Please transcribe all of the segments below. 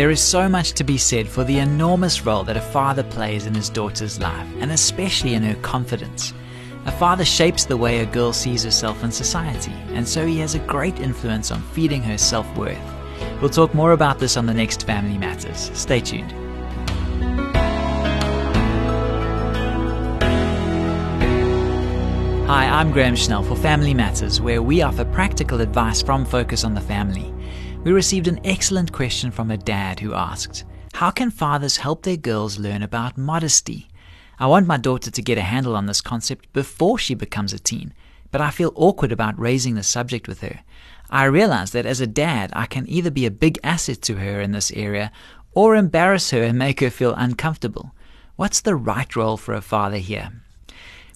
There is so much to be said for the enormous role that a father plays in his daughter's life, and especially in her confidence. A father shapes the way a girl sees herself in society, and so he has a great influence on feeding her self worth. We'll talk more about this on the next Family Matters. Stay tuned. Hi, I'm Graham Schnell for Family Matters, where we offer practical advice from Focus on the Family. We received an excellent question from a dad who asked, How can fathers help their girls learn about modesty? I want my daughter to get a handle on this concept before she becomes a teen, but I feel awkward about raising the subject with her. I realize that as a dad, I can either be a big asset to her in this area or embarrass her and make her feel uncomfortable. What's the right role for a father here?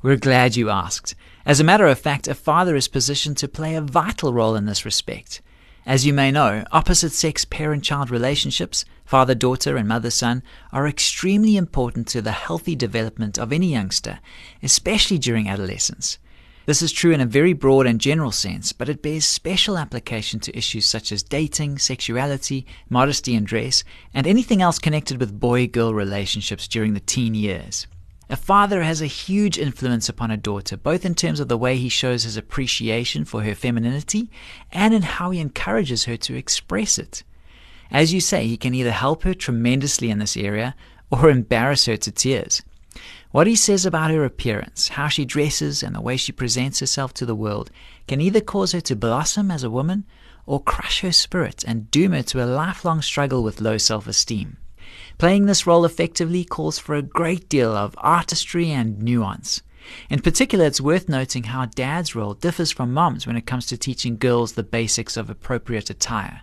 We're glad you asked. As a matter of fact, a father is positioned to play a vital role in this respect. As you may know, opposite sex parent child relationships, father daughter and mother son, are extremely important to the healthy development of any youngster, especially during adolescence. This is true in a very broad and general sense, but it bears special application to issues such as dating, sexuality, modesty and dress, and anything else connected with boy girl relationships during the teen years. A father has a huge influence upon a daughter, both in terms of the way he shows his appreciation for her femininity and in how he encourages her to express it. As you say, he can either help her tremendously in this area or embarrass her to tears. What he says about her appearance, how she dresses, and the way she presents herself to the world can either cause her to blossom as a woman or crush her spirit and doom her to a lifelong struggle with low self esteem. Playing this role effectively calls for a great deal of artistry and nuance. In particular, it's worth noting how dad's role differs from mom's when it comes to teaching girls the basics of appropriate attire.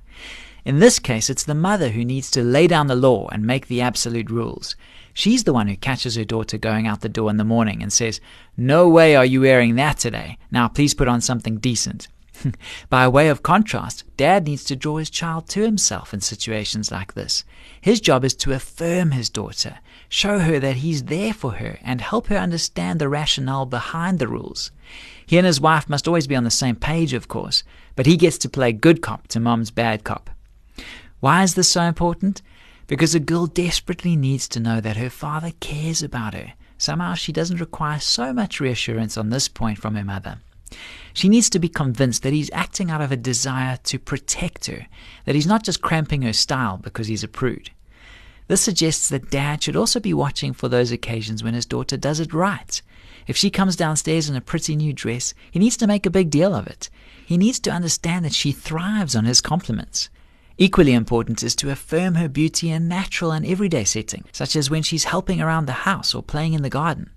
In this case, it's the mother who needs to lay down the law and make the absolute rules. She's the one who catches her daughter going out the door in the morning and says, No way are you wearing that today. Now please put on something decent. By way of contrast, dad needs to draw his child to himself in situations like this. His job is to affirm his daughter, show her that he's there for her, and help her understand the rationale behind the rules. He and his wife must always be on the same page, of course, but he gets to play good cop to mom's bad cop. Why is this so important? Because a girl desperately needs to know that her father cares about her. Somehow she doesn't require so much reassurance on this point from her mother. She needs to be convinced that he's acting out of a desire to protect her, that he's not just cramping her style because he's a prude. This suggests that dad should also be watching for those occasions when his daughter does it right. If she comes downstairs in a pretty new dress, he needs to make a big deal of it. He needs to understand that she thrives on his compliments. Equally important is to affirm her beauty in natural and everyday settings, such as when she's helping around the house or playing in the garden.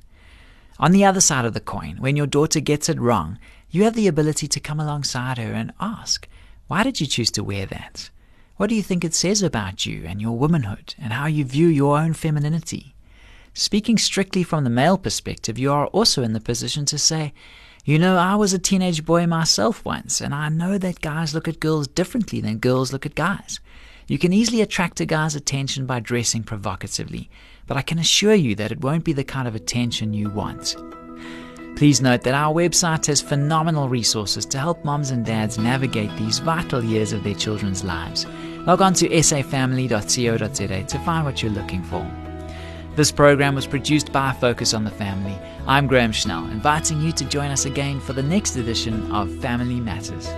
On the other side of the coin, when your daughter gets it wrong, you have the ability to come alongside her and ask, Why did you choose to wear that? What do you think it says about you and your womanhood and how you view your own femininity? Speaking strictly from the male perspective, you are also in the position to say, You know, I was a teenage boy myself once, and I know that guys look at girls differently than girls look at guys. You can easily attract a guy's attention by dressing provocatively, but I can assure you that it won't be the kind of attention you want. Please note that our website has phenomenal resources to help moms and dads navigate these vital years of their children's lives. Log on to safamily.co.za to find what you're looking for. This program was produced by Focus on the Family. I'm Graham Schnell, inviting you to join us again for the next edition of Family Matters.